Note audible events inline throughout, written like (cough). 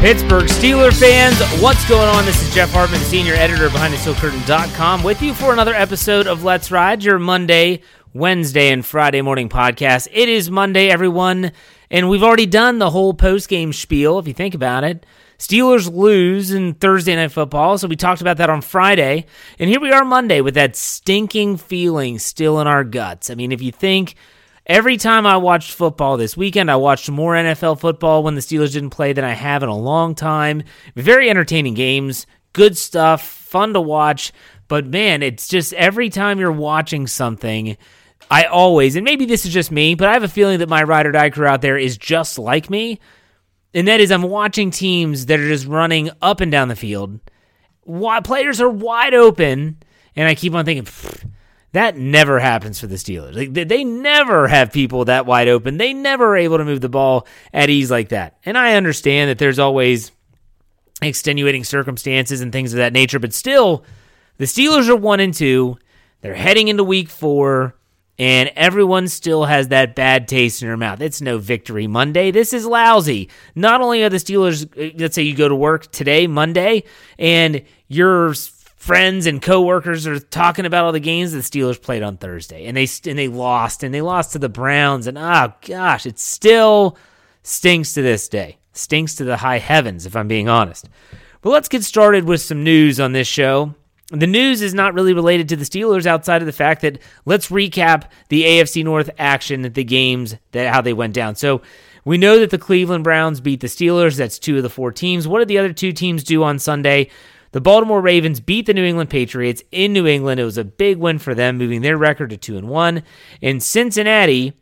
Pittsburgh Steeler fans, what's going on? This is Jeff Hartman, senior editor behind the SteelCurtain.com, with you for another episode of Let's Ride, your Monday, Wednesday, and Friday morning podcast. It is Monday, everyone, and we've already done the whole post-game spiel, if you think about it. Steelers lose in Thursday Night Football, so we talked about that on Friday. And here we are Monday with that stinking feeling still in our guts. I mean, if you think Every time I watched football this weekend, I watched more NFL football when the Steelers didn't play than I have in a long time. Very entertaining games, good stuff, fun to watch. But man, it's just every time you're watching something, I always, and maybe this is just me, but I have a feeling that my ride or die crew out there is just like me. And that is, I'm watching teams that are just running up and down the field. Players are wide open, and I keep on thinking, that never happens for the Steelers. Like they never have people that wide open. They never are able to move the ball at ease like that. And I understand that there's always extenuating circumstances and things of that nature, but still, the Steelers are one and two. They're heading into week four, and everyone still has that bad taste in their mouth. It's no victory Monday. This is lousy. Not only are the Steelers, uh, let's say you go to work today, Monday, and you're friends and coworkers are talking about all the games the Steelers played on Thursday, and they and they lost, and they lost to the Browns, and oh gosh, it still stinks to this day. Stinks to the high heavens, if I'm being honest. But let's get started with some news on this show. The news is not really related to the Steelers outside of the fact that let's recap the AFC North action, the games, that how they went down. So we know that the Cleveland Browns beat the Steelers. That's two of the four teams. What did the other two teams do on Sunday? The Baltimore Ravens beat the New England Patriots in New England. It was a big win for them, moving their record to 2 and 1. And Cincinnati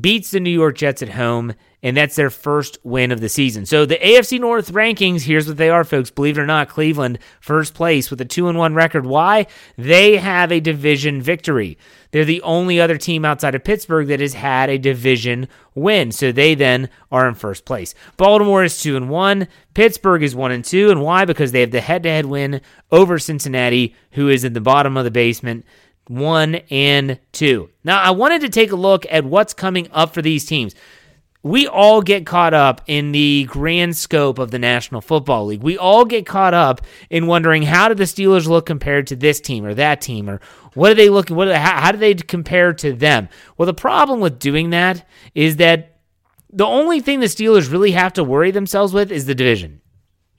beats the New York Jets at home, and that's their first win of the season. So the AFC North rankings, here's what they are, folks. Believe it or not, Cleveland first place with a 2 and 1 record. Why? They have a division victory. They're the only other team outside of Pittsburgh that has had a division win. So they then are in first place. Baltimore is 2 and 1, Pittsburgh is 1 and 2, and why? Because they have the head-to-head win over Cincinnati, who is in the bottom of the basement one and two. Now, I wanted to take a look at what's coming up for these teams. We all get caught up in the grand scope of the National Football League. We all get caught up in wondering how do the Steelers look compared to this team or that team, or what do they look? What how, how do they compare to them? Well, the problem with doing that is that the only thing the Steelers really have to worry themselves with is the division.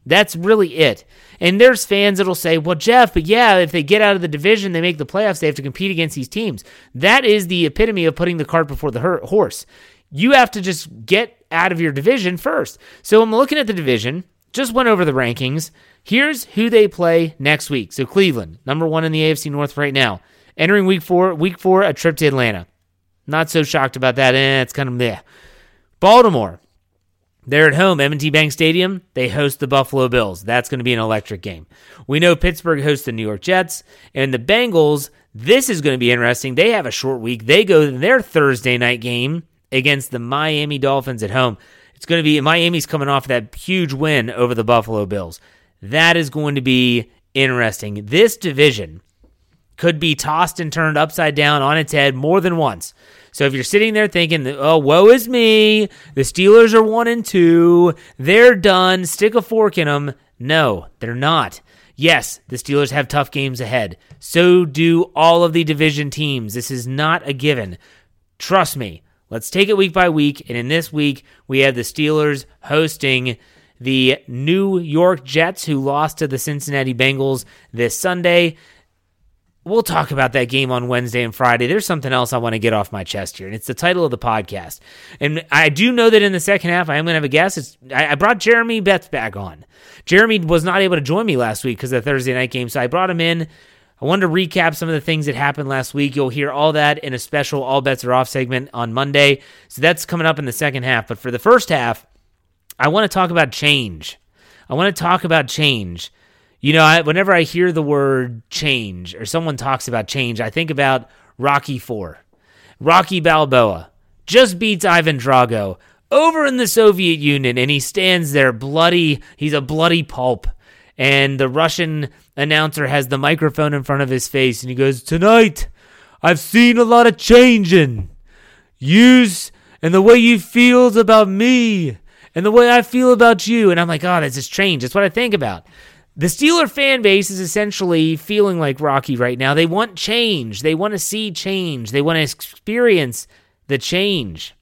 That's really it. And there's fans that'll say, well, Jeff, but yeah, if they get out of the division, they make the playoffs, they have to compete against these teams. That is the epitome of putting the cart before the horse. You have to just get out of your division first. So I'm looking at the division, just went over the rankings. Here's who they play next week. So Cleveland, number one in the AFC North right now. Entering week four, week four, a trip to Atlanta. Not so shocked about that. Eh, it's kind of meh. Baltimore, they're at home, M&T Bank Stadium. They host the Buffalo Bills. That's going to be an electric game. We know Pittsburgh hosts the New York Jets, and the Bengals. This is going to be interesting. They have a short week. They go to their Thursday night game against the Miami Dolphins at home. It's going to be Miami's coming off that huge win over the Buffalo Bills. That is going to be interesting. This division could be tossed and turned upside down on its head more than once. So if you're sitting there thinking, "Oh, woe is me," the Steelers are one and two, they're done, stick a fork in them. No, they're not. Yes, the Steelers have tough games ahead. So do all of the division teams. This is not a given. Trust me. Let's take it week by week. And in this week, we have the Steelers hosting the New York Jets, who lost to the Cincinnati Bengals this Sunday we'll talk about that game on Wednesday and Friday. There's something else I want to get off my chest here, and it's the title of the podcast. And I do know that in the second half, I am going to have a guest. It's, I, brought Jeremy Betts back on. Jeremy was not able to join me last week because of the Thursday night game, so I brought him in. I wanted to recap some of the things that happened last week. You'll hear all that in a special All Bets Are Off segment on Monday. So that's coming up in the second half. But for the first half, I want to talk about change. I want to talk about change. You know, I, whenever I hear the word change or someone talks about change, I think about Rocky Four. Rocky Balboa just beats Ivan Drago over in the Soviet Union, and he stands there bloody. He's a bloody pulp. And the Russian announcer has the microphone in front of his face, and he goes, Tonight, I've seen a lot of changing. Use and the way you feels about me and the way I feel about you. And I'm like, oh, that's just change. That's what I think about. The Steeler fan base is essentially feeling like Rocky right now. They want change. They want to see change. They want to experience the change.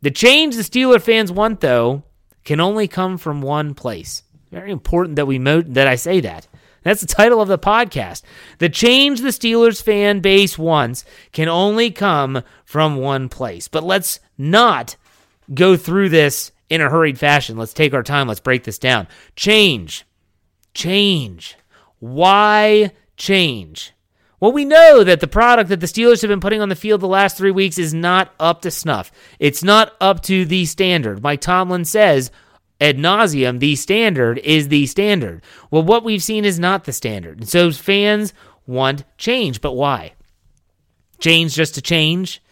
The change the Steeler fans want, though, can only come from one place. Very important that we mo- that I say that. That's the title of the podcast. The change the Steelers fan base wants can only come from one place. But let's not go through this in a hurried fashion. Let's take our time. Let's break this down. Change. Change. Why change? Well, we know that the product that the Steelers have been putting on the field the last three weeks is not up to snuff. It's not up to the standard. Mike Tomlin says ad nauseum, the standard is the standard. Well, what we've seen is not the standard. And so fans want change. But why? Change just to change?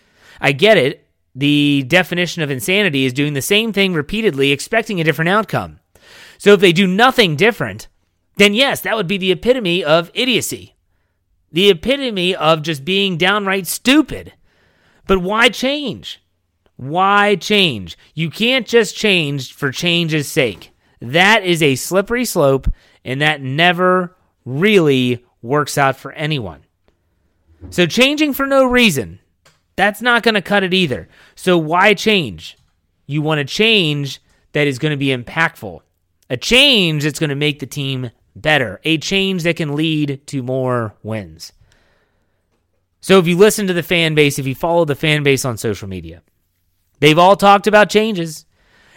I get it. The definition of insanity is doing the same thing repeatedly, expecting a different outcome. So if they do nothing different, then yes, that would be the epitome of idiocy the epitome of just being downright stupid. But why change? Why change? You can't just change for change's sake. That is a slippery slope, and that never really works out for anyone. So, changing for no reason, that's not going to cut it either. So, why change? You want a change that is going to be impactful, a change that's going to make the team better, a change that can lead to more wins. So if you listen to the fan base, if you follow the fan base on social media, they've all talked about changes.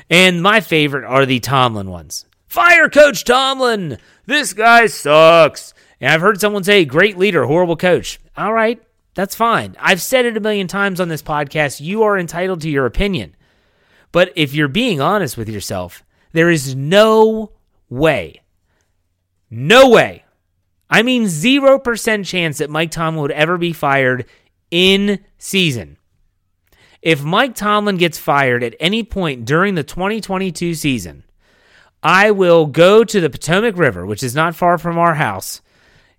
And my favorite are the Tomlin ones. Fire Coach Tomlin! This guy sucks. And I've heard someone say, great leader, horrible coach. All right, that's fine. I've said it a million times on this podcast. You are entitled to your opinion. But if you're being honest with yourself, there is no way no way. I mean, 0% chance that Mike Tomlin would ever be fired in season. If Mike Tomlin gets fired at any point during the 2022 season, I will go to the Potomac River, which is not far from our house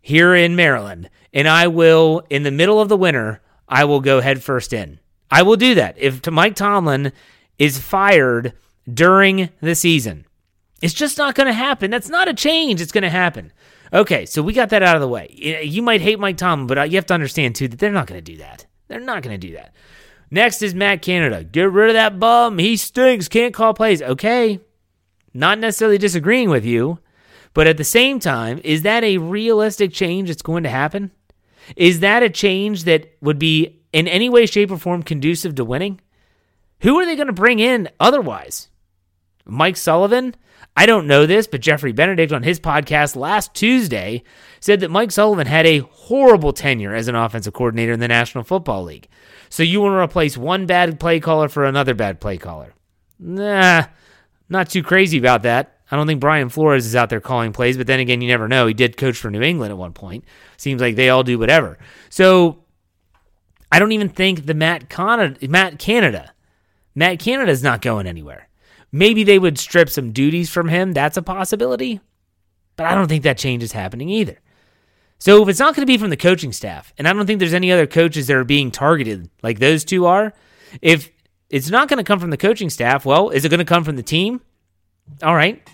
here in Maryland, and I will, in the middle of the winter, I will go headfirst in. I will do that if Mike Tomlin is fired during the season. It's just not going to happen. That's not a change. It's going to happen. Okay, so we got that out of the way. You might hate Mike Tomlin, but uh, you have to understand too that they're not going to do that. They're not going to do that. Next is Matt Canada. Get rid of that bum. He stinks. Can't call plays. Okay, not necessarily disagreeing with you, but at the same time, is that a realistic change that's going to happen? Is that a change that would be in any way, shape, or form conducive to winning? Who are they going to bring in otherwise? Mike Sullivan? I don't know this, but Jeffrey Benedict on his podcast last Tuesday said that Mike Sullivan had a horrible tenure as an offensive coordinator in the National Football League. So you want to replace one bad play caller for another bad play caller? Nah, not too crazy about that. I don't think Brian Flores is out there calling plays, but then again, you never know. He did coach for New England at one point. Seems like they all do whatever. So I don't even think the Matt Canada, Matt Canada, Matt Canada is not going anywhere. Maybe they would strip some duties from him. That's a possibility. But I don't think that change is happening either. So if it's not going to be from the coaching staff, and I don't think there's any other coaches that are being targeted like those two are, if it's not going to come from the coaching staff, well, is it going to come from the team? All right.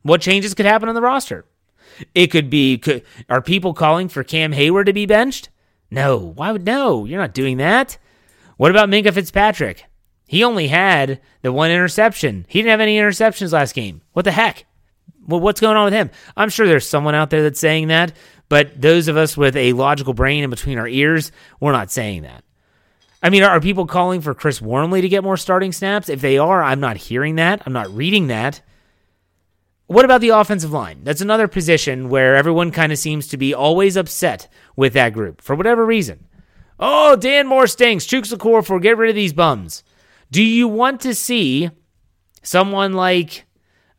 What changes could happen on the roster? It could be could, are people calling for Cam Hayward to be benched? No. Why would no? You're not doing that. What about Minkah Fitzpatrick? He only had the one interception. He didn't have any interceptions last game. What the heck? Well, what's going on with him? I'm sure there's someone out there that's saying that, but those of us with a logical brain in between our ears, we're not saying that. I mean, are people calling for Chris Wormley to get more starting snaps? If they are, I'm not hearing that. I'm not reading that. What about the offensive line? That's another position where everyone kind of seems to be always upset with that group for whatever reason. Oh, Dan Moore stinks. Chuks Okorafor get rid of these bums. Do you want to see someone like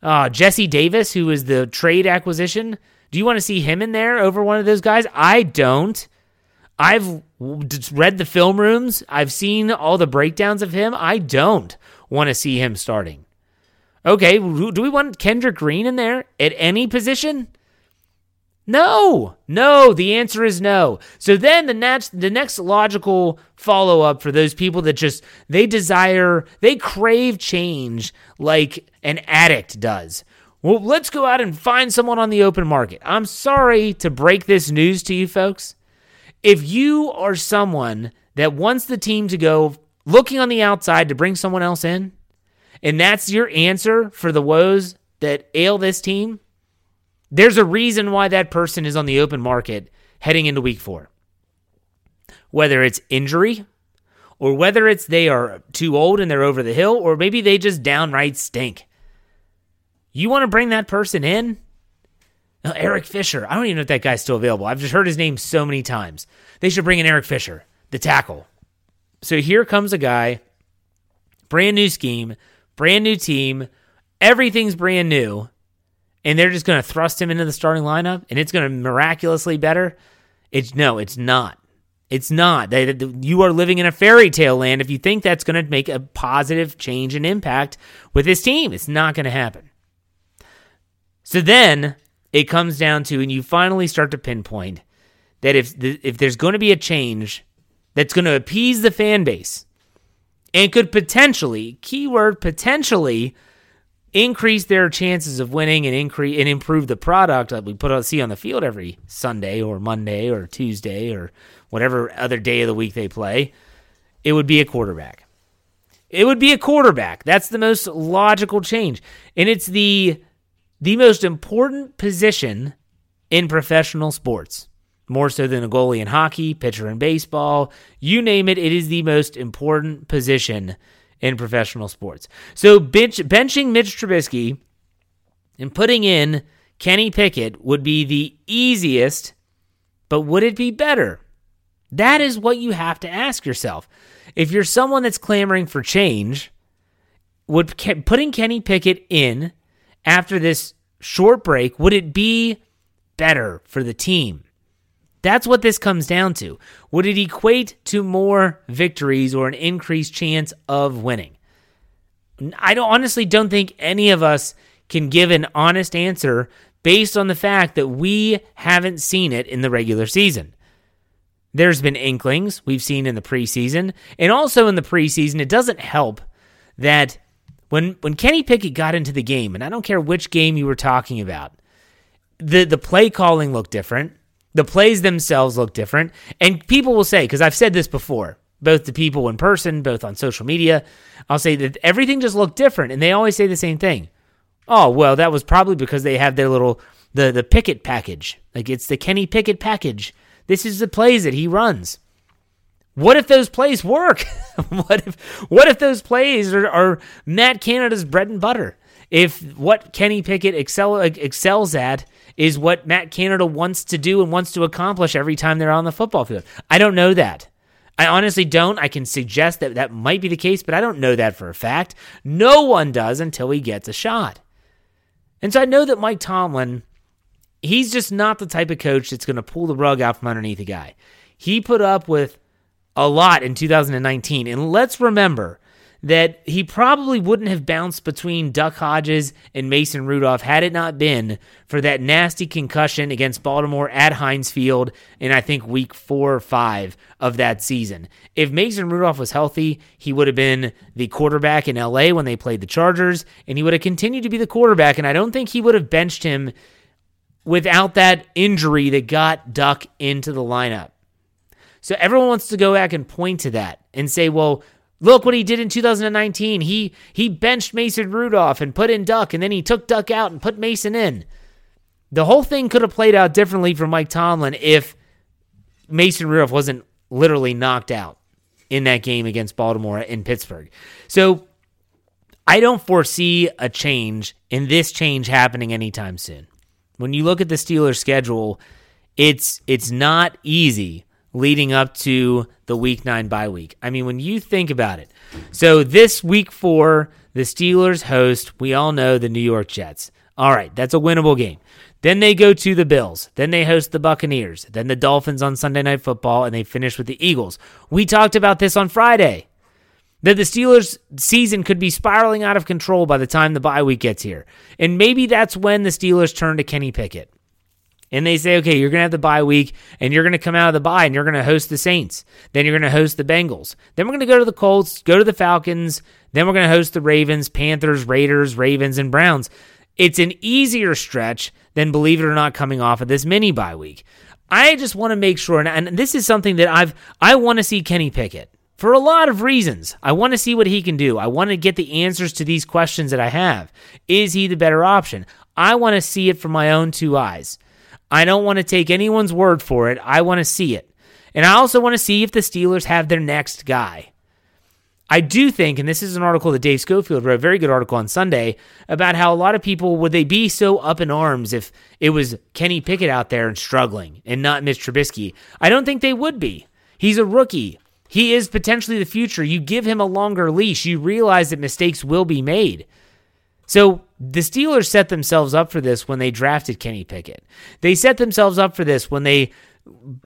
uh, Jesse Davis, who is the trade acquisition? Do you want to see him in there over one of those guys? I don't. I've read the film rooms. I've seen all the breakdowns of him. I don't want to see him starting. Okay, do we want Kendrick Green in there at any position? No, no. The answer is no. So then the next, the next logical follow up for those people that just they desire, they crave change like an addict does. Well, let's go out and find someone on the open market. I'm sorry to break this news to you folks. If you are someone that wants the team to go looking on the outside to bring someone else in, and that's your answer for the woes that ail this team, there's a reason why that person is on the open market heading into week four. Whether it's injury, or whether it's they are too old and they're over the hill, or maybe they just downright stink. You want to bring that person in? Eric Fisher. I don't even know if that guy's still available. I've just heard his name so many times. They should bring in Eric Fisher, the tackle. So here comes a guy, brand new scheme, brand new team, everything's brand new, and they're just going to thrust him into the starting lineup and it's going to miraculously better. It's no, it's not. It's not. They, you are living in a fairy tale land if you think that's going to make a positive change and impact with this team. It's not going to happen. So then it comes down to, and you finally start to pinpoint that if the, if there's going to be a change that's going to appease the fan base and could potentially, keyword potentially, increase their chances of winning and increase and improve the product that we put on see on the field every Sunday or Monday or Tuesday or whatever other day of the week they play, it would be a quarterback. It would be a quarterback. That's the most logical change. And it's the the most important position in professional sports. More so than a goalie in hockey, pitcher in baseball, you name it, it is the most important position in professional sports. So bench, benching Mitch Trubisky and putting in Kenny Pickett would be the easiest, but would it be better? That is what you have to ask yourself. If you're someone that's clamoring for change, would putting Kenny Pickett in after this short break, would it be better for the team? That's what this comes down to. Would it equate to more victories or an increased chance of winning? I don't, honestly don't think any of us can give an honest answer based on the fact that we haven't seen it in the regular season. There's been inklings we've seen in the preseason, and also in the preseason, it doesn't help that when when Kenny Pickett got into the game, and I don't care which game you were talking about, the the play calling looked different. The plays themselves look different. And people will say, because I've said this before, both to people in person, both on social media, I'll say that everything just looked different. And they always say the same thing. Oh, well, that was probably because they have their little the the Pickett package. Like it's the Kenny Pickett package. This is the plays that he runs. What if those plays work? (laughs) what if what if those plays are, are Matt Canada's bread and butter? If what Kenny Pickett excel, excels at is what Matt Canada wants to do and wants to accomplish every time they're on the football field. I don't know that. I honestly don't. I can suggest that that might be the case, but I don't know that for a fact. No one does until he gets a shot. And so I know that Mike Tomlin, he's just not the type of coach that's going to pull the rug out from underneath a guy. He put up with a lot in 2019. And let's remember, that he probably wouldn't have bounced between Duck Hodges and Mason Rudolph had it not been for that nasty concussion against Baltimore at Heinz Field in I think week four or five of that season. If Mason Rudolph was healthy, he would have been the quarterback in LA when they played the Chargers, and he would have continued to be the quarterback, and I don't think he would have benched him without that injury that got Duck into the lineup. So everyone wants to go back and point to that and say, well, Look what he did in 2019. He he benched Mason Rudolph and put in Duck, and then he took Duck out and put Mason in. The whole thing could have played out differently for Mike Tomlin if Mason Rudolph wasn't literally knocked out in that game against Baltimore in Pittsburgh. So I don't foresee a change in this change happening anytime soon. When you look at the Steelers schedule, it's it's not easy leading up to the week nine bye week. I mean, when you think about it, so this week four, the Steelers host, we all know the New York Jets. All right, that's a winnable game. Then they go to the Bills. Then they host the Buccaneers. Then the Dolphins on Sunday Night Football, and they finish with the Eagles. We talked about this on Friday. that the Steelers' season could be spiraling out of control by the time the bye week gets here. And maybe that's when the Steelers turn to Kenny Pickett. And they say, okay, you're going to have the bye week and you're going to come out of the bye and you're going to host the Saints. Then you're going to host the Bengals. Then we're going to go to the Colts, go to the Falcons. Then we're going to host the Ravens, Panthers, Raiders, Ravens, and Browns. It's an easier stretch than, believe it or not, coming off of this mini bye week. I just want to make sure, and, and this is something that I've, I want to see Kenny Pickett for a lot of reasons. I want to see what he can do. I want to get the answers to these questions that I have. Is he the better option? I want to see it from my own two eyes. I don't want to take anyone's word for it. I want to see it. And I also want to see if the Steelers have their next guy. I do think, and this is an article that Dave Schofield wrote, a very good article on Sunday, about how a lot of people would they be so up in arms if it was Kenny Pickett out there and struggling and not Mitch Trubisky. I don't think they would be. He's a rookie. He is potentially the future. You give him a longer leash, you realize that mistakes will be made. So the Steelers set themselves up for this when they drafted Kenny Pickett. They set themselves up for this when they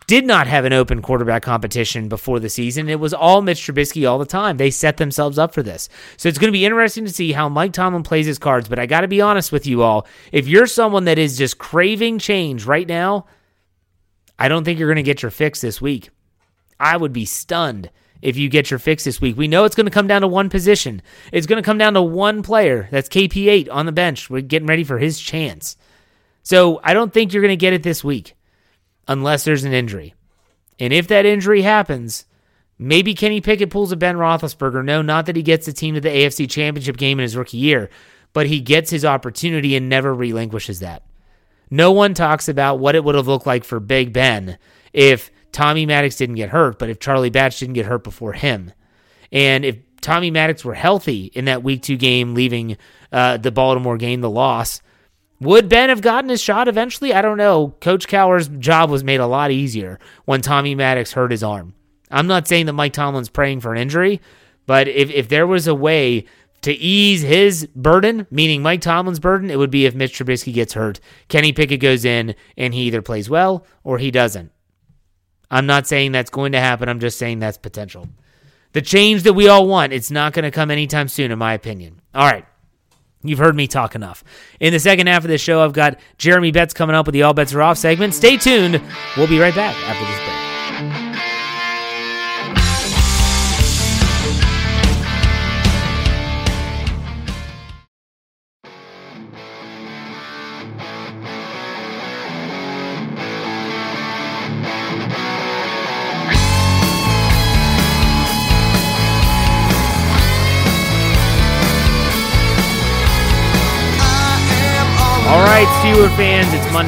did not have an open quarterback competition before the season. It was all Mitch Trubisky all the time. They set themselves up for this. So it's going to be interesting to see how Mike Tomlin plays his cards. But I got to be honest with you all. If you're someone that is just craving change right now, I don't think you're going to get your fix this week. I would be stunned if you get your fix this week. We know it's going to come down to one position. It's going to come down to one player. That's KP8 on the bench. We're getting ready for his chance. So I don't think you're going to get it this week unless there's an injury. And if that injury happens, maybe Kenny Pickett pulls a Ben Roethlisberger. No, not that he gets the team to the AFC Championship game in his rookie year, but he gets his opportunity and never relinquishes that. No one talks about what it would have looked like for Big Ben if Tommy Maddox didn't get hurt, but if Charlie Batch didn't get hurt before him, and if Tommy Maddox were healthy in that week two game, leaving uh, the Baltimore game, the loss, would Ben have gotten his shot eventually? I don't know. Coach Cowher's job was made a lot easier when Tommy Maddox hurt his arm. I'm not saying that Mike Tomlin's praying for an injury, but if, if there was a way to ease his burden, meaning Mike Tomlin's burden, it would be if Mitch Trubisky gets hurt. Kenny Pickett goes in and he either plays well or he doesn't. I'm not saying that's going to happen. I'm just saying that's potential. The change that we all want, it's not going to come anytime soon, in my opinion. All right. You've heard me talk enough. In the second half of the show, I've got Jeremy Betts coming up with the All Bets Are Off segment. Stay tuned. We'll be right back after this break.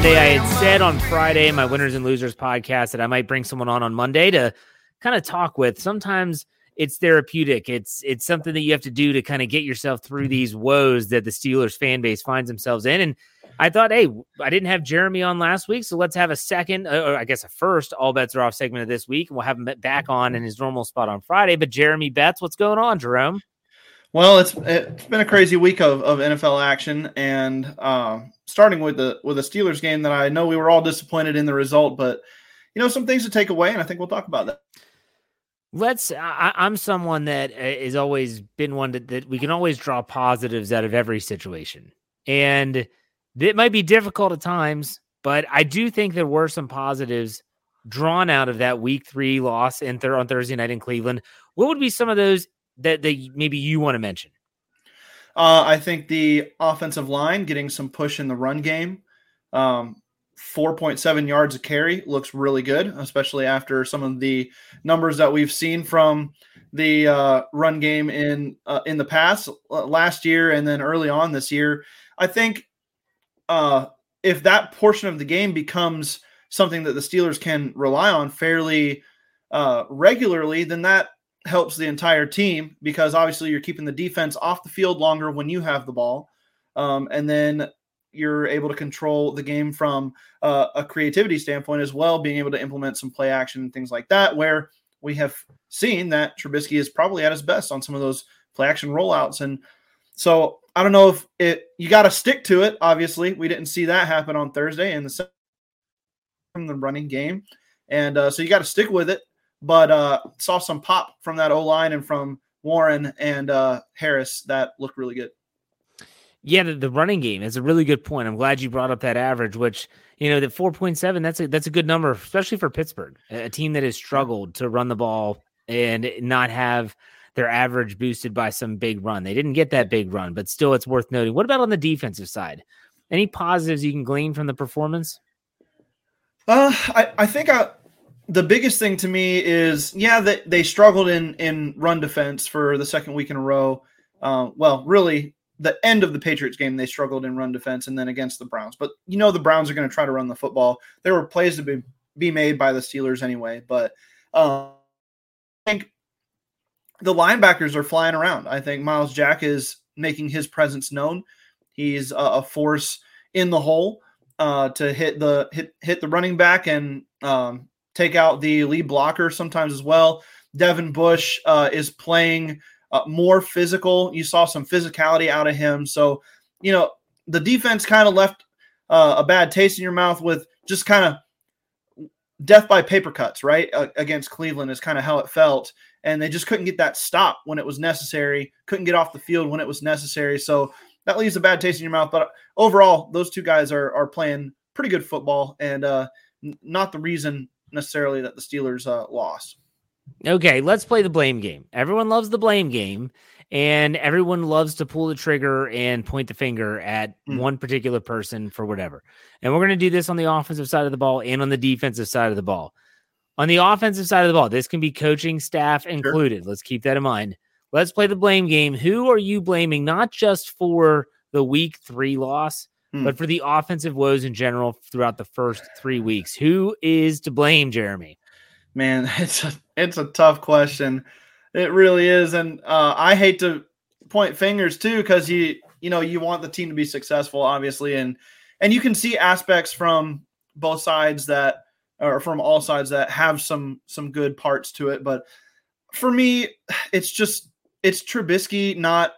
Monday. I had said on Friday in my Winners and Losers podcast that I might bring someone on on Monday to kind of talk with. Sometimes it's therapeutic. It's it's something that you have to do to kind of get yourself through these woes that the Steelers fan base finds themselves in. And I thought, hey, I didn't have Jeremy on last week, so let's have a second, uh, or I guess a first all bets are off segment of this week, and we'll have him back on in his normal spot on Friday. But Jeremy Betts, what's going on, Jerome? Well, it's it's been a crazy week of, of NFL action, and uh, starting with the with the Steelers game that I know we were all disappointed in the result, but you know some things to take away, and I think we'll talk about that. Let's. I, am someone that has uh, always been one that, that we can always draw positives out of every situation, and it might be difficult at times, but I do think there were some positives drawn out of that Week Three loss in th- on Thursday night in Cleveland. What would be some of those that, that maybe you want to mention? Uh, I think the offensive line getting some push in the run game. Um, 4.7 yards a carry looks really good, especially after some of the numbers that we've seen from the uh, run game in uh, in the past uh, last year and then early on this year. I think uh, if that portion of the game becomes something that the Steelers can rely on fairly uh, regularly, then that helps the entire team because obviously you're keeping the defense off the field longer when you have the ball. Um, and then you're able to control the game from uh, a creativity standpoint as well, being able to implement some play action and things like that, where we have seen that Trubisky is probably at his best on some of those play action rollouts. And so I don't know if it, you got to stick to it. Obviously, we didn't see that happen on Thursday in the from the running game. And uh, so you got to stick with it but uh, saw some pop from that O line and from Warren and uh, Harris that looked really good. Yeah, the, the running game is a really good point. I'm glad you brought up that average, which you know that 4.7. That's a that's a good number, especially for Pittsburgh, a team that has struggled to run the ball and not have their average boosted by some big run. They didn't get that big run, but still, it's worth noting. What about on the defensive side? Any positives you can glean from the performance? Uh, I I think I, the biggest thing to me is yeah that they struggled in in run defense for the second week in a row. Uh, well, really the end of the Patriots game, they struggled in run defense and then against the Browns. But you know the Browns are going to try to run the football. There were plays to be, be made by the Steelers anyway. But uh, I think the linebackers are flying around. I think Myles Jack is making his presence known. He's a, a force in the hole uh, to hit the hit hit the running back and um, take out the lead blocker sometimes as well. Devin Bush uh, is playing uh, more physical. You saw some physicality out of him. So, you know, the defense kind of left uh, a bad taste in your mouth with just kind of death by paper cuts, right? Against Cleveland is kind of how it felt. And they just couldn't get that stop when it was necessary, couldn't get off the field when it was necessary. So that leaves a bad taste in your mouth. But overall, those two guys are, are playing pretty good football and uh, not the reason necessarily that the Steelers uh, lost. Okay, let's play the blame game. Everyone loves the blame game, and everyone loves to pull the trigger and point the finger at mm. one particular person for whatever. And we're going to do this on the offensive side of the ball and on the defensive side of the ball. On the offensive side of the ball, this can be coaching staff included. Sure. Let's keep that in mind. Let's play the blame game. Who are you blaming, not just for the week three loss, mm. but for the offensive woes in general throughout the first three weeks? Who is to blame, Jeremy? Man, (laughs) it's a it's a tough question. It really is, and uh, I hate to point fingers too because you you know you want the team to be successful, obviously, and and you can see aspects from both sides that or from all sides that have some some good parts to it. But for me, (sighs) it's just it's Trubisky not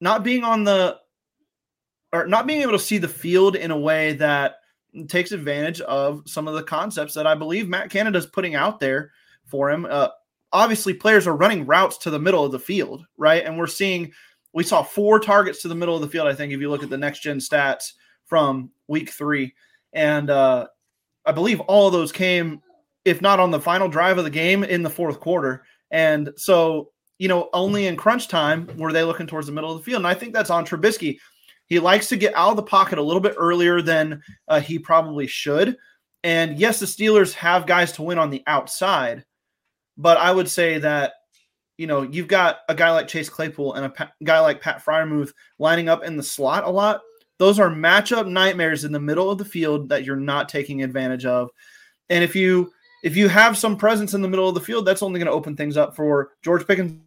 not being on the or not being able to see the field in a way that takes advantage of some of the concepts that I believe Matt Canada's putting out there for him. Uh, obviously, players are running routes to the middle of the field, right? And we're seeing we saw four targets to the middle of the field. I think if you look at the next gen stats from week three, and uh, I believe all of those came, if not on the final drive of the game, in the fourth quarter. And so, you know, only in crunch time were they looking towards the middle of the field. And I think that's on Trubisky. He likes to get out of the pocket a little bit earlier than uh, he probably should. And yes, the Steelers have guys to win on the outside, but I would say that you know you've got a guy like Chase Claypool and a pa- guy like Pat Freiermuth lining up in the slot a lot. Those are matchup nightmares in the middle of the field that you're not taking advantage of. And if you if you have some presence in the middle of the field, that's only going to open things up for George Pickens.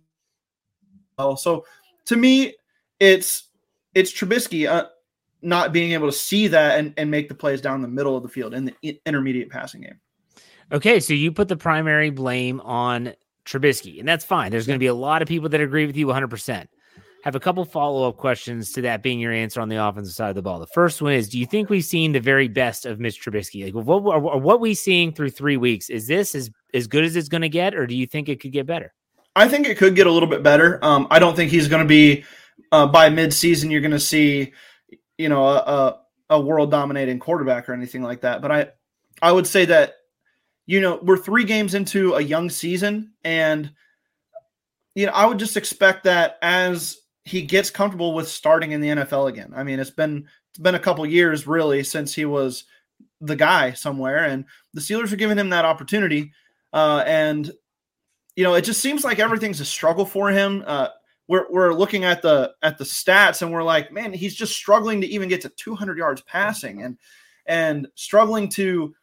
So to me, it's it's Trubisky uh, not being able to see that and, and make the plays down the middle of the field in the intermediate passing game. Okay, so you put the primary blame on Trubisky, and that's fine. There's going to be a lot of people that agree with you 100%. Have a couple follow up questions to that being your answer on the offensive side of the ball. The first one is Do you think we've seen the very best of Mitch Trubisky? Like, what, what we seeing through three weeks? Is this as, as good as it's going to get, or do you think it could get better? I think it could get a little bit better. Um, I don't think he's going to be uh, by midseason you're going to see, you know, a, a, a world dominating quarterback or anything like that. But I, I would say that, you know, we're three games into a young season, and you know, I would just expect that as he gets comfortable with starting in the NFL again. I mean, it's been it's been a couple years really since he was the guy somewhere, and the Steelers are giving him that opportunity. Uh, and you know, it just seems like everything's a struggle for him. Uh, we're, we're looking at the at the stats and we're like, man, he's just struggling to even get to 200 yards passing and and struggling to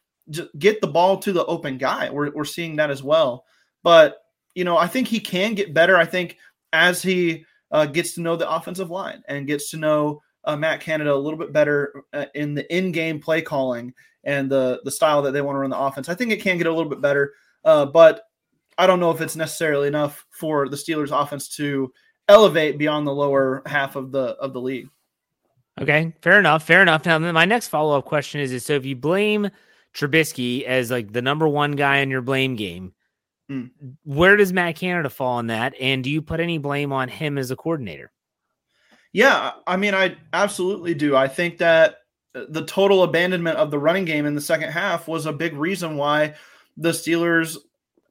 get the ball to the open guy. We're we're seeing that as well. But you know, I think he can get better. I think as he uh, gets to know the offensive line and gets to know uh, Matt Canada a little bit better uh, in the in-game play calling and the the style that they want to run the offense. I think it can get a little bit better, uh, but I don't know if it's necessarily enough for the Steelers' offense to elevate beyond the lower half of the of the league. Okay, fair enough. Fair enough. Now, my next follow up question is: is so if you blame Trubisky as like the number one guy in your blame game, Mm. Where does Matt Canada fall in that? And do you put any blame on him as a coordinator? Yeah, I mean, I absolutely do. I think that the total abandonment of the running game in the second half was a big reason why the Steelers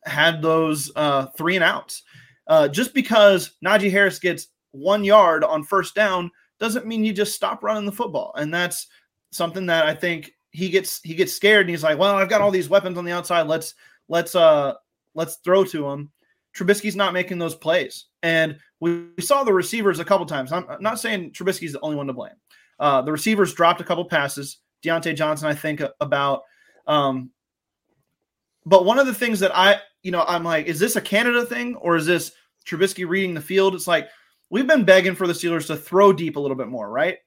had those uh, three and outs. Uh, just because Najee Harris gets one yard on first down doesn't mean you just stop running the football, and that's something that I think he gets he gets scared and he's like, well, I've got all these weapons on the outside. Let's let's uh let's throw to him. Trubisky's not making those plays, and we, we saw the receivers a couple times. I'm not saying Trubisky's the only one to blame. Uh, the receivers dropped a couple passes. Diontae Johnson, I think about. Um, but one of the things that I, you know, I'm like, is this a Canada thing or is this Trubisky reading the field? It's like we've been begging for the Steelers to throw deep a little bit more, right?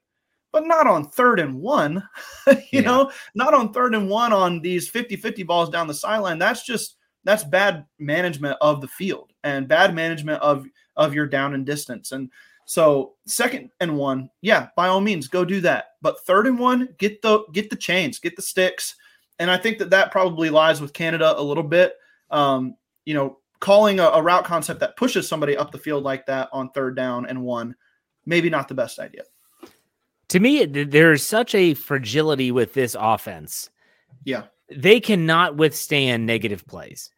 But not on third and one, (laughs) you yeah. know, not on third and one on these 50 50 balls down the sideline. That's just, that's bad management of the field and bad management of of your down and distance. And so second and one, yeah, by all means, go do that. But third and one, get the get the chains, get the sticks. And I think that that probably lies with Canada a little bit. Um, you know, calling a, a route concept that pushes somebody up the field like that on third down and one, maybe not the best idea. To me, there's such a fragility with this offense. Yeah they cannot withstand negative plays.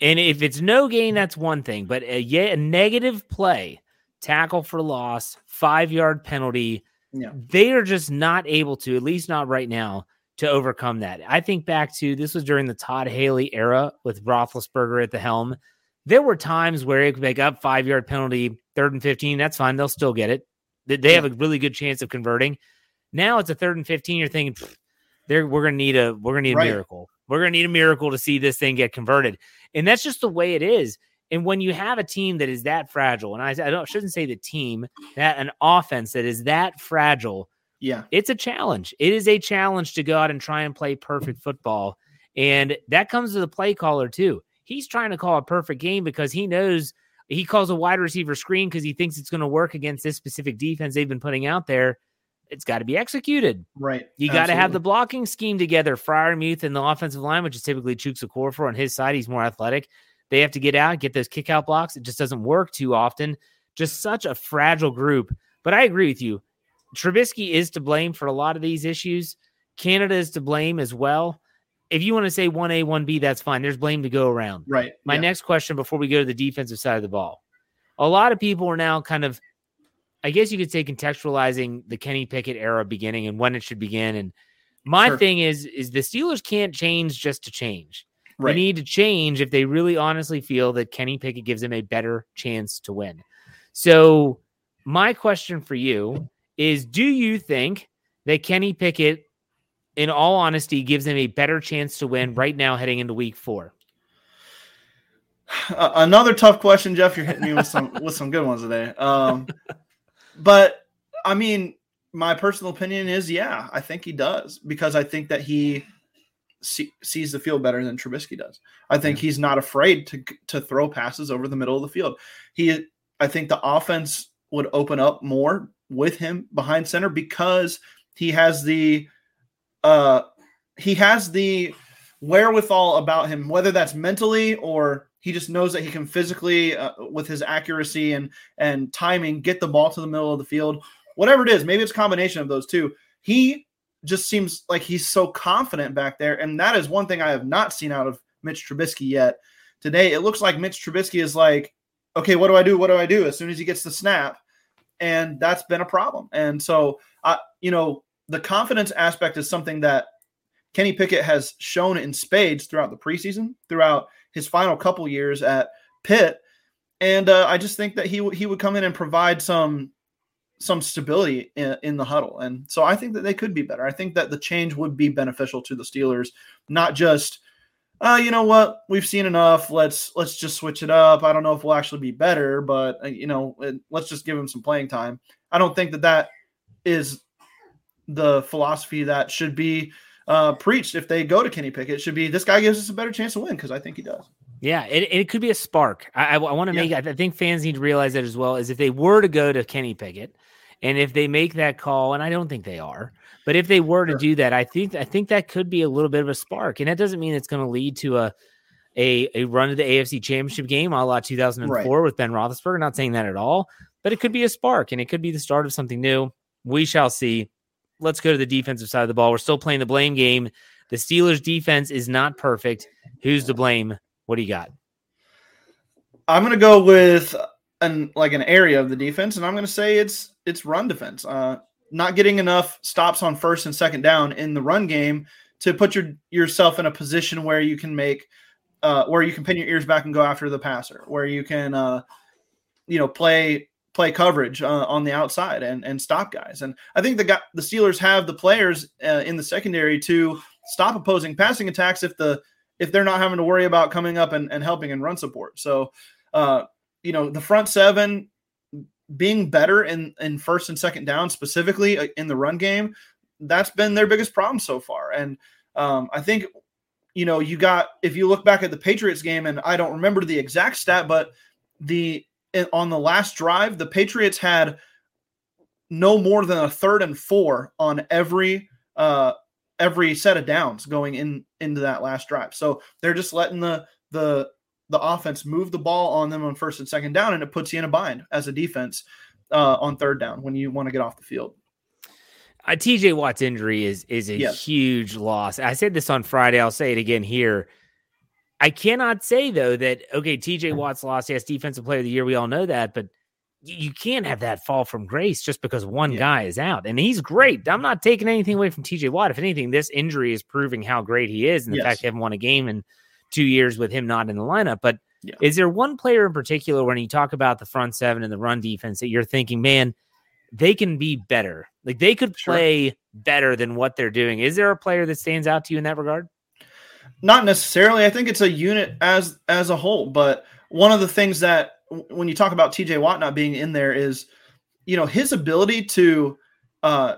And if it's no gain, that's one thing. But a, a negative play, tackle for loss, five yard penalty, yeah. they are just not able to, at least not right now, to overcome that. I think back to this was during the Todd Haley era with Roethlisberger at the helm. There were times where it could make up five yard penalty, third and 15. That's fine. They'll still get it. They have a really good chance of converting. Now it's a third and 15. You're thinking, there we're gonna need a we're gonna need a right. miracle. We're gonna need a miracle to see this thing get converted, and that's just the way it is. And when you have a team that is that fragile, and I, I don't shouldn't say the team that an offense that is that fragile, yeah, it's a challenge. It is a challenge to go out and try and play perfect football, and that comes to the play caller too. He's trying to call a perfect game because he knows he calls a wide receiver screen because he thinks it's going to work against this specific defense they've been putting out there it's got to be executed. Right. You got to have the blocking scheme together. Freiermuth and the offensive line, which is typically Chuks Okorafor on his side, he's more athletic. They have to get out, get those kick out blocks. It just doesn't work too often. Just such a fragile group. But I agree with you. Trubisky is to blame for a lot of these issues. Canada is to blame as well. If you want to say 1A, 1B, that's fine. There's blame to go around. Right. My yeah. next question before we go to the defensive side of the ball. A lot of people are now kind of I guess you could say contextualizing the Kenny Pickett era beginning and when it should begin. And my sure. thing is, is the Steelers can't change just to change. Right. They need to change if they really honestly feel that Kenny Pickett gives them a better chance to win. So my question for you is: Do you think that Kenny Pickett, in all honesty, gives them a better chance to win right now heading into Week Four? (sighs) Uh, another tough question, Jeff. You're hitting me with some with some good ones today. Um, but I mean, my personal opinion is, yeah, I think he does because I think that he see, sees the field better than Trubisky does. I think yeah. he's not afraid to to throw passes over the middle of the field. He, I think the offense would open up more with him behind center because he has the, uh, he has the wherewithal about him, whether that's mentally or he just knows that he can physically, uh, with his accuracy and and timing, get the ball to the middle of the field. Whatever it is, maybe it's combination of those two. He just seems like he's so confident back there, and that is one thing I have not seen out of Mitch Trubisky yet. Today, it looks like Mitch Trubisky is like, okay, what do I do? What do I do? As soon as he gets the snap, and that's been a problem. And so, I, you know, the confidence aspect is something that Kenny Pickett has shown in spades throughout the preseason, throughout his final couple years at Pitt, and uh, I just think that he w- he would come in and provide some some stability in, in, the huddle, and so I think that they could be better. I think that the change would be beneficial to the Steelers, not just. Uh, you know what? We've seen enough. Let's let's just switch it up. I don't know if we'll actually be better, but uh, you know, let's just give him some playing time. I don't think that that is the philosophy that should be uh, preached if they go to Kenny Pickett. It should be this guy gives us a better chance to win because I think he does. Yeah, it, it could be a spark. I, I, I want to make. Yeah. I think fans need to realize that as well. Is if they were to go to Kenny Pickett, and if they make that call, and I don't think they are, but if they were to do that, I think I think that could be a little bit of a spark, and that doesn't mean it's going to lead to a a, a run to the AFC championship game a la 2004 right. with Ben Roethlisberger. Not saying that at all, but it could be a spark and it could be the start of something new. We shall see. Let's go to the defensive side of the ball. We're still playing the blame game. The Steelers defense is not perfect. Who's to blame? What do you got? I'm going to go with an like an area of the defense, and I'm going to say it's it's run defense. Uh, not getting enough stops on first and second down in the run game to put your yourself in a position where you can make uh, where you can pin your ears back and go after the passer, where you can uh, you know play play coverage uh, on the outside and and stop guys. And I think the guy, the Steelers have the players uh, in the secondary to stop opposing passing attacks if the if they're not having to worry about coming up and, and helping in run support. So uh, you know the front seven being better in in first and second down specifically uh, in the run game that's been their biggest problem so far. And um, i think you know you got if you look back at the patriots game and i don't remember the exact stat but the on the last drive the patriots had no more than a third and four on every uh every set of downs going in into that last drive. So they're just letting the the the offense move the ball on them on first and second down, and it puts you in a bind as a defense uh, on third down when you want to get off the field. Uh, TJ Watt's injury is is a yes. huge loss. I said this on Friday. I'll say it again here. I cannot say though that okay, TJ Watt's lost. Yes, defensive player of the year. We all know that, but you can't have that fall from grace just because one yeah. guy is out. And he's great. I'm not taking anything away from TJ Watt. If anything, this injury is proving how great he is, and the yes. fact they haven't won a game in two years with him not in the lineup. But yeah. is there one player in particular when you talk about the front seven and the run defense that you're thinking, man, they can be better? Like they could play sure. better than what they're doing. Is there a player that stands out to you in that regard? Not necessarily. I think it's a unit as as a whole. But one of the things that when you talk about TJ Watt not being in there is, you know, his ability to uh,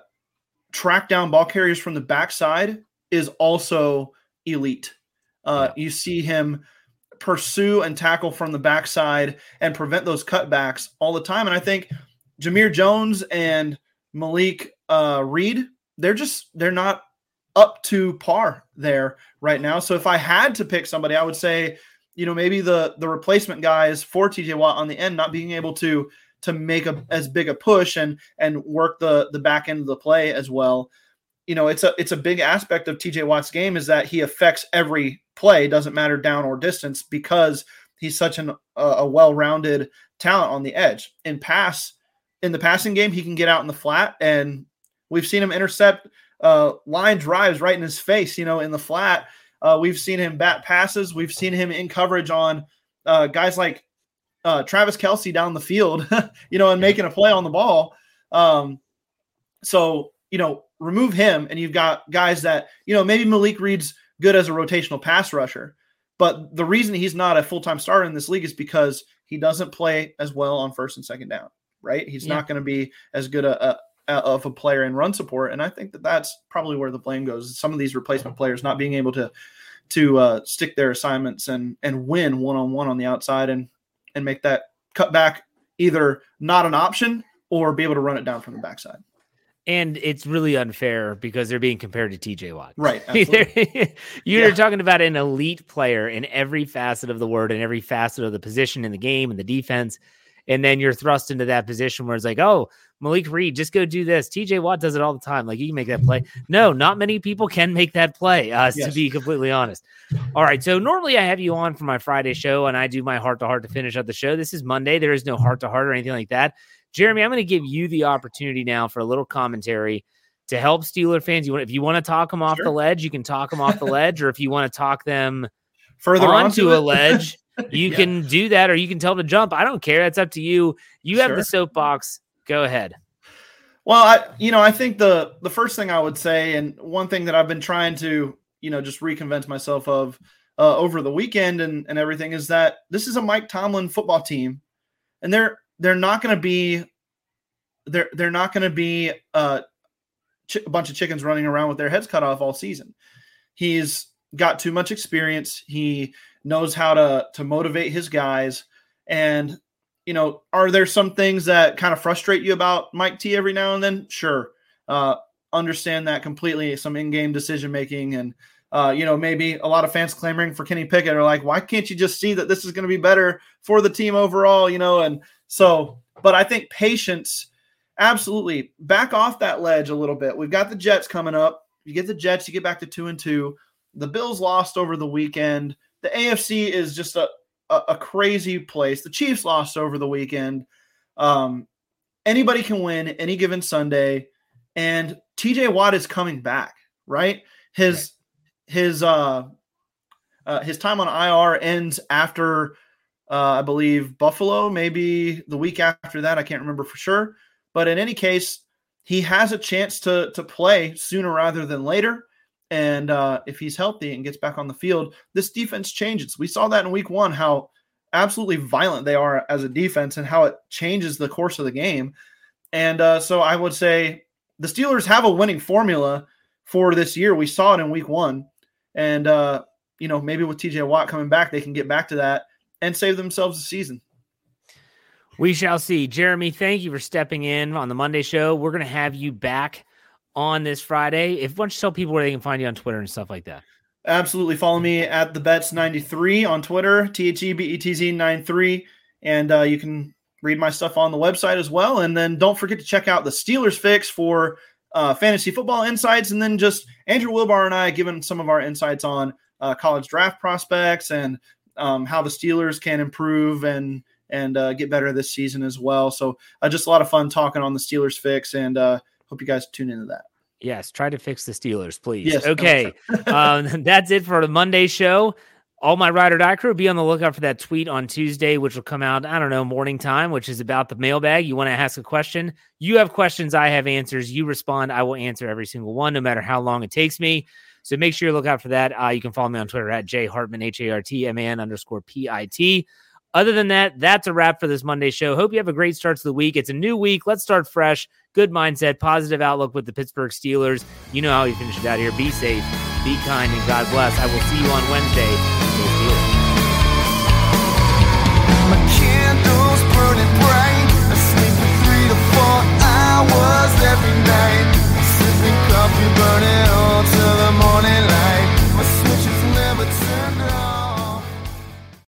track down ball carriers from the backside is also elite. Uh. You see him pursue and tackle from the backside and prevent those cutbacks all the time. And I think Jamir Jones and Malik uh, Reed, they're just they're not up to par there right now. So if I had to pick somebody, I would say, you know, maybe the the replacement guys for TJ Watt on the end not being able to to make a as big a push and and work the the back end of the play as well. You know, it's a it's a big aspect of TJ Watt's game is that he affects every play doesn't matter down or distance because he's such an, a well-rounded talent on the edge. In pass, in the passing game, he can get out in the flat, and we've seen him intercept uh, line drives right in his face. You know, in the flat, uh, we've seen him bat passes. We've seen him in coverage on uh, guys like uh, Travis Kelce down the field. (laughs) you know, and making a play on the ball. Um, so you know, remove him, and you've got guys that you know maybe Malik Reed's good as a rotational pass rusher. But the reason he's not a full time starter in this league is because he doesn't play as well on first and second down, right? He's yeah. not going to be as good a, a, of a player in run support. And I think that that's probably where the blame goes. Some of these replacement players not being able to to uh, stick their assignments and and win one on one on the outside and and make that cut back either not an option or be able to run it down from the backside. And it's really unfair because they're being compared to TJ Watt. Right. (laughs) (laughs) You're yeah. talking about an elite player in every facet of the word and every facet of the position in the game and the defense. And then you're thrust into that position where it's like, oh, Malik Reed, just go do this. TJ Watt does it all the time. Like, you can make that play. No, not many people can make that play, uh, yes. to be completely honest. All right. So, normally I have you on for my Friday show and I do my heart to heart to finish up the show. This is Monday. There is no heart to heart or anything like that. Jeremy, I'm going to give you the opportunity now for a little commentary to help Steeler fans. You want, if you want to talk them off sure. the ledge, you can talk them off the (laughs) ledge, or if you want to talk them further onto, onto a ledge, (laughs) you yeah. can do that, or you can tell them to jump. I don't care. That's up to you. You have sure. the soapbox. Go ahead. Well, I you know I think the the first thing I would say, and one thing that I've been trying to you know just reconvince myself of uh, over the weekend and and everything is that this is a Mike Tomlin football team, and they're they're not going to be they're they're not going to be uh, ch- a bunch of chickens running around with their heads cut off all season. He's got too much experience. He knows how to to motivate his guys. And you know, are there some things that kind of frustrate you about Mike T every now and then? Sure. Uh, understand that completely. Some in-game decision making and uh, you know, maybe a lot of fans clamoring for Kenny Pickett are like, why can't you just see that this is going to be better for the team overall? You know, and so, but I think patience, absolutely, back off that ledge a little bit. We've got the Jets coming up. You get the Jets, you get back to two and two. The Bills lost over the weekend. The AFC is just a a, a crazy place. The Chiefs lost over the weekend. Um, anybody can win any given Sunday, and TJ Watt is coming back. Right, his his uh, uh, his time on IR ends after uh, I believe Buffalo, maybe the week after that. I can't remember for sure, but in any case, he has a chance to to play sooner rather than later. And uh, if he's healthy and gets back on the field, this defense changes. We saw that in week one, how absolutely violent they are as a defense and how it changes the course of the game. And uh, so I would say the Steelers have a winning formula for this year. We saw it in week one. And, uh, you know, maybe with TJ Watt coming back, they can get back to that and save themselves a season. We shall see. Jeremy, thank you for stepping in on the Monday show. We're going to have you back on this Friday. If why don't tell people where they can find you on Twitter and stuff like that. Absolutely. Follow me at the Betz 93 on Twitter, T H E B E T Z 93. And uh, you can read my stuff on the website as well. And then don't forget to check out the Steelers Fix for uh, fantasy football insights. And then just Andrew Wilbar and I giving some of our insights on uh, college draft prospects and um, how the Steelers can improve and and uh, get better this season as well. So uh, just a lot of fun talking on the Steelers Fix. And uh, hope you guys tune into that. Yes, try to fix the Steelers, please. Yes, okay, (laughs) um, (laughs) that's it for the Monday show. All my ride or die crew, be on the lookout for that tweet on Tuesday, which will come out, I don't know, morning time, which is about the mailbag. You want to ask a question? You have questions, I have answers. You respond, I will answer every single one, no matter how long it takes me. So make sure you look out for that. Uh, you can follow me on Twitter at J Hartman, H A R T M A N underscore P I T. Other than that, that's a wrap for this Monday show. Hope you have a great start to the week. It's a new week. Let's start fresh. Good mindset, positive outlook with the Pittsburgh Steelers. You know how you finish it out here. Be safe, be kind, and God bless. I will see you on Wednesday. My candles burning bright. I sleep for three to four hours every night. Sipping coffee, burning all